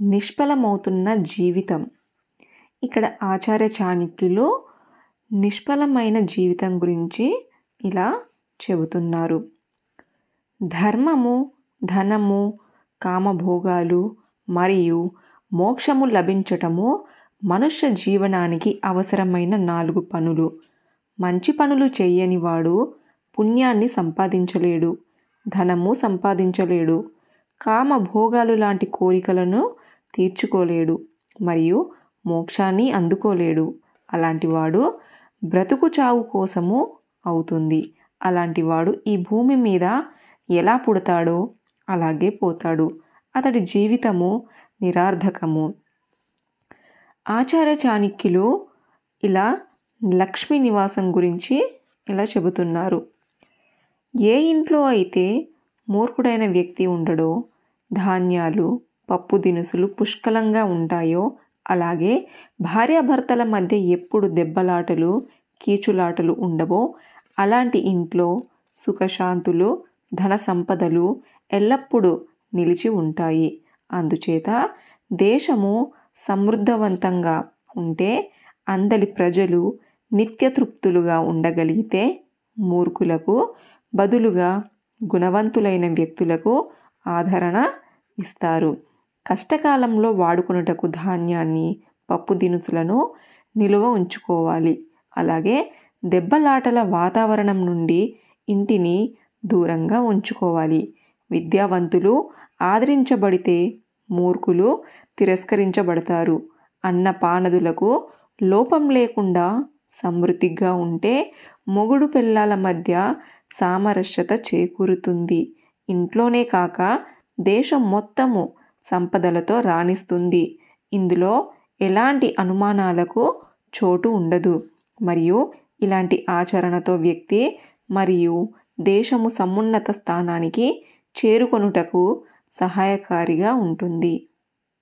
నిష్ఫలమవుతున్న జీవితం. ఇక్కడ ఆచార్య చాణక్యులు నిష్ఫలమైన జీవితం గురించి ఇలా చెబుతున్నారు. ధర్మము ధనము కామభోగాలు మరియు మోక్షము లభించటము మనుష్య జీవనానికి అవసరమైన నాలుగు పనులు. మంచి పనులు చేయని వాడు పుణ్యాన్ని సంపాదించలేడు ధనము సంపాదించలేడు. కామభోగాలు లాంటి కోరికలను తీర్చుకోలేడు మరియు మోక్షాన్ని అందుకోలేడు. అలాంటి వాడు బ్రతుకు చావు కోసము అవుతుంది. అలాంటి వాడు ఈ భూమి మీద ఎలా పుడతాడో అలాగే పోతాడు. అతడి జీవితము నిరార్థకము ఆచార్య చాణిక్యులు ఇలా లక్ష్మీ నివాసం గురించి ఇలా చెబుతున్నారు. ఏ ఇంట్లో అయితే మూర్ఖుడైన వ్యక్తి ఉండడో ధాన్యాలు పప్పు దినుసులు పుష్కలంగా ఉంటాయో అలాగే భార్యాభర్తల మధ్య ఎప్పుడు దెబ్బలాటలు కీచులాటలు ఉండవో అలాంటి ఇంట్లో సుఖశాంతులు ధన సంపదలు ఎల్లప్పుడూ నిలిచి ఉంటాయి. అందుచేత దేశము సమృద్ధవంతంగా ఉంటే అందలి ప్రజలు నిత్యతృప్తులుగా ఉండగలిగితే మూర్ఖులకు బదులుగా గుణవంతులైన వ్యక్తులకు ఆదరణ ఇస్తారు. కష్టకాలంలో వాడుకొనుటకు ధాన్యాన్ని పప్పు దినుసులను నిలువ ఉంచుకోవాలి. అలాగే దెబ్బలాటల వాతావరణం నుండి ఇంటిని దూరంగా ఉంచుకోవాలి. విద్యావంతులు ఆదరించబడితే మూర్ఖులు తిరస్కరించబడతారు. అన్నపానదులకు లోపం లేకుండా సమృద్ధిగా ఉంటే మొగుడు పిల్లల మధ్య సామరస్యత చేకూరుతుంది. ఇంట్లోనే కాక దేశం మొత్తము సంపదలతో రాణిస్తుంది. ఇందులో ఎలాంటి అనుమానాలకు చోటు ఉండదు. మరియు ఇలాంటి ఆచరణతో వ్యక్తి మరియు దేశము సమున్నత స్థానానికి చేరుకొనుటకు సహాయకారిగా ఉంటుంది.